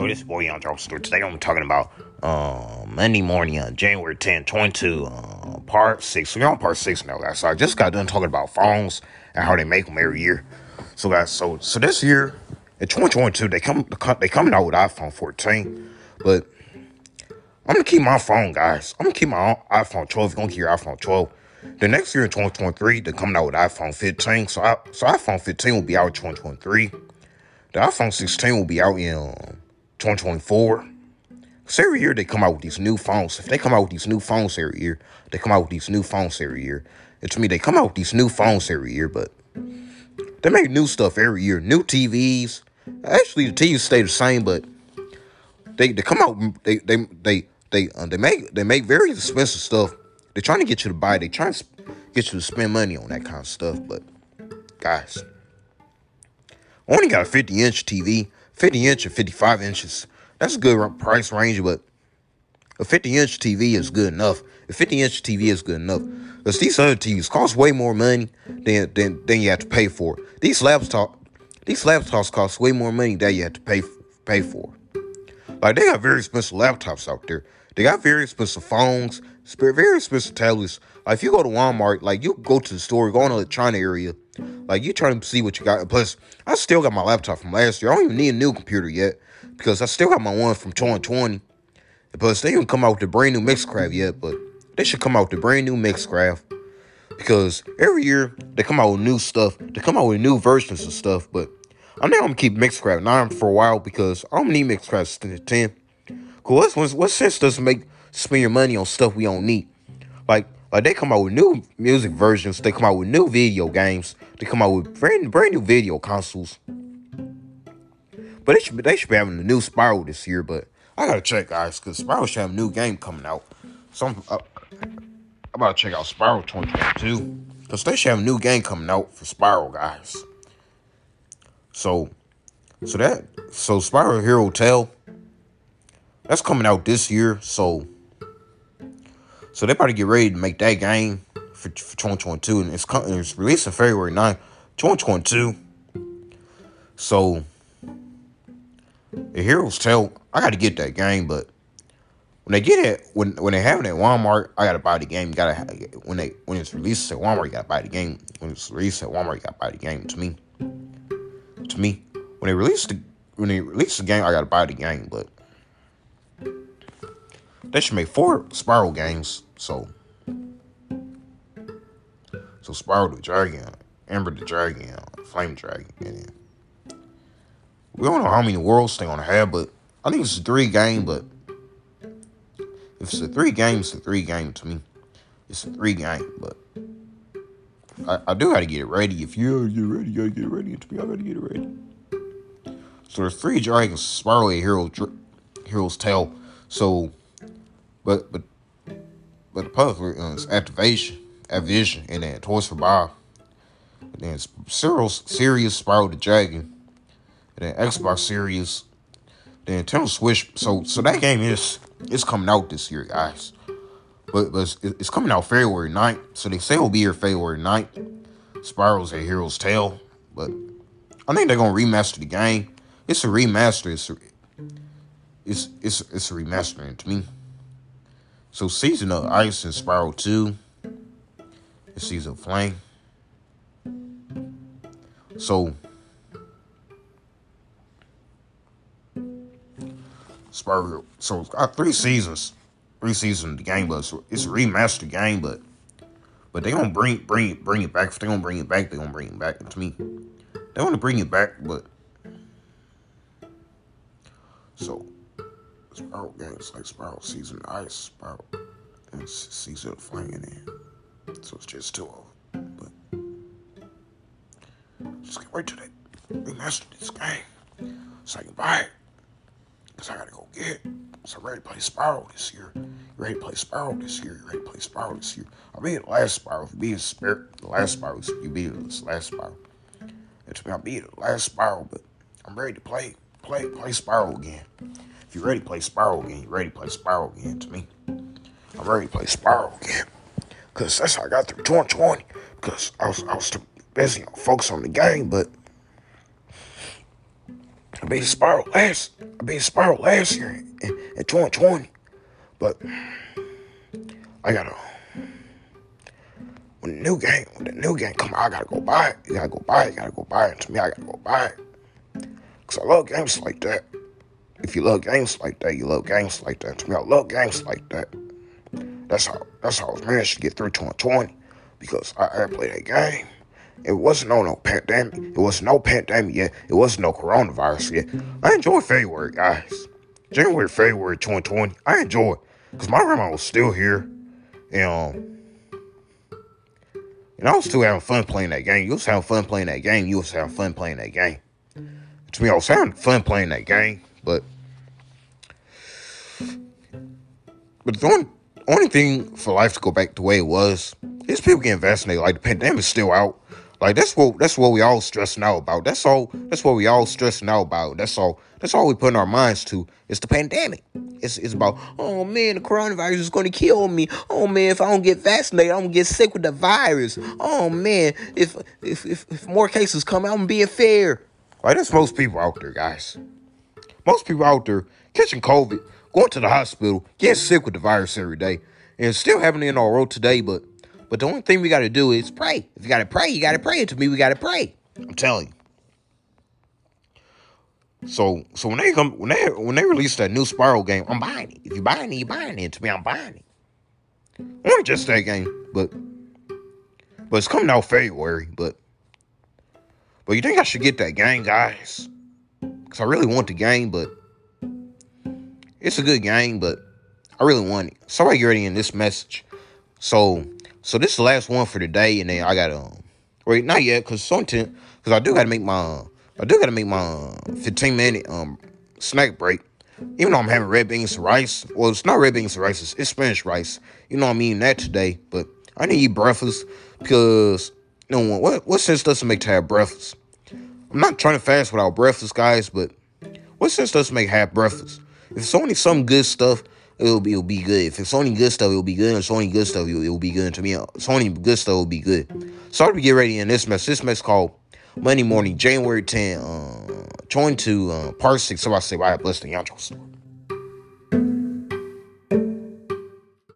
Yo, this boy Young Drop Store. Today I'm talking about um, Monday morning on January 10, 22, uh, part 6. So we're on part 6 now, guys. So I just got done talking about phones and how they make them every year. So guys, so so this year in 2022, they come they coming out with iPhone 14, but I'm gonna keep my phone, guys. I'm gonna keep my iPhone 12. Gonna keep your iPhone 12. The next year in 2023, they're coming out with iPhone 15. So I, so iPhone 15 will be out in 2023. The iPhone 16 will be out in 2024. So every year they come out with these new phones. If they come out with these new phones every year, they come out with these new phones every year. And to me, they come out with these new phones every year, but they make new stuff every year. New TVs. Actually, the TVs stay the same, but they they come out. They they they they uh, they make they make very expensive stuff. They're trying to get you to buy. They trying to get you to spend money on that kind of stuff. But guys, I only got a 50 inch TV. 50 inch or 55 inches. That's a good price range, but a 50 inch TV is good enough. A 50 inch TV is good enough. Because these other TVs cost way more money than, than, than you have to pay for. These laptops, these laptops cost way more money than you have to pay pay for. Like they got very expensive laptops out there. They got very expensive phones, very expensive tablets. Like if you go to Walmart, like you go to the store, go in the China area, like you trying to see what you got. Plus, I still got my laptop from last year. I don't even need a new computer yet because I still got my one from 2020. Plus, they haven't come out with the brand new Mixcraft yet, but they should come out with the brand new Mixcraft because every year they come out with new stuff. They come out with new versions of stuff, but I'm not gonna keep Mixcraft 9 for a while because I don't need Mixcraft 10. Cause what, what sense does it make spend your money on stuff we don't need? Like like they come out with new music versions, they come out with new video games, they come out with brand brand new video consoles. But they should they should be having a new Spyro this year. But I gotta check, guys, because Spyro should have a new game coming out. So I'm, uh, I'm about to check out Spyro 2022 because they should have a new game coming out for Spyro guys. So, so that so Spyro Hero Tail that's coming out this year. So so they better get ready to make that game for, for 2022. And it's, coming, it's released in February 9th, 2022. So, the Heroes Tail, I got to get that game, but when they get it, when when they have it at Walmart, I gotta buy the game. Gotta when they when it's released at Walmart, you gotta buy the game. When it's released at Walmart, you gotta buy the game. To me, to me, when they release the when they release the game, I gotta buy the game. But they should make four Spyro games. So, so Spyro the Dragon, Ember the Dragon, Flame Dragon, and we don't know how many worlds they gonna have, but I think it's a three game. But if it's a three game, it's a three game to me. It's a three game, but I, I do gotta get it ready. If you get ready, gotta get it ready. To me, I gotta get it ready. So there's three dragons, Spyro Heroes, Heroes Tail. So but but but the puzzle is activation, vision, and then Toys for Bob. And then Cyril Sirius Spyro the Dragon. And then Xbox Series. Then Nintendo Switch. So so that game is it's coming out this year, guys. But, but it's, it's coming out February 9th. So they say it'll be here February 9th. Spyro's a Hero's Tail. But I think they're gonna remaster the game. It's a remaster. It's a, it's it's it's a remastering to me. So Season of Ice and Spyro 2 is Season of Flame. So Spyro so got three seasons. Three seasons of the game, but it's a remastered game, but but they gonna bring bring bring it back. If they gonna bring it back, they gonna bring it back. To me, they want to bring it back, but so Spyro games like Spyro Season Ice, Spyro and Season Flame in. So it's just two of them. But just get right to till they remaster this game so I can buy it. Because I gotta go get it. So I'm ready to play Spyro this year. You ready to play Spyro this year? You ready to play Spyro this year? I beat the last Spyro. If you beat the, spirit, the last Spyro, you beat the last Spyro. It's me, I beat the last Spyro, but I'm ready to play, play, play Spyro again. If you're ready to play Spyro again, you're ready to play Spyro again to me. I'm ready to play Spyro again. Cause that's how I got through 2020. Because I was I was too busy on focus on the game, but I beat Spyro last. I beat Spyro last year in, in 2020. But I gotta when the new game, when the new game come out, I gotta go buy it. You gotta go buy it. You gotta go buy it. To me, I gotta go buy it. Cause I love games like that. If you love games like that, you love games like that. To me, I love games like that. That's how that's how I was managed to get through 2020 because I, I played that game. It wasn't no no pandemic. It was no pandemic yet. It wasn't no coronavirus yet. I enjoy February, guys. January, February 2020. I enjoy because my grandma was still here, and um, and I was still having fun playing that game. You was having fun playing that game. You was having fun playing that game. To me, I was having fun playing that game, but but the only, only thing for life to go back the way it was is people getting vaccinated. Like the pandemic's still out. Like that's what that's what we all stressing out about. That's all that's what we all stressing out about. That's all that's all we putting our minds to. It's the pandemic. It's it's about oh man, the coronavirus is gonna kill me. Oh man, if I don't get vaccinated, I'm gonna get sick with the virus. Oh man, if if if, if more cases come out, I'm being fair. Like that's most people out there, guys. Most people out there catching COVID, going to the hospital, getting sick with the virus every day, and still happening in our world today, but but the only thing we got to do is pray. If you got to pray, you got to pray. to me, we got to pray. I'm telling you. So, so when they come, when they when they release that new Spyro game, I'm buying it. If you buying it, you buying it. To me, I'm buying it. Not just that game, but but it's coming out February. But but you think I should get that game, guys? Because I really want the game, but it's a good game, but I really want it. Somebody get ready in this message. So so this is the last one for today, and then I got um wait not yet because something because I do got to make my I do got to make my 15 minute um snack break. Even though I'm having red beans and rice, well, it's not red beans and rice, it's, it's Spanish rice. You know, what I'm eating that today, but I need to eat breakfast because you know what? What sense does it make to have breakfast? I'm not trying to fast without breakfast, guys, but what sense does it make half breakfast? If it's only some good stuff, it'll be it'll be good. If it's only good stuff, it'll be good. If it's only good stuff, it'll, it'll be good to me. It's only good stuff, it'll be good. So to get ready in this mess. This mess called Monday morning, January 10, uh, 22, uh, part 6. So I say, bye, bless the angels.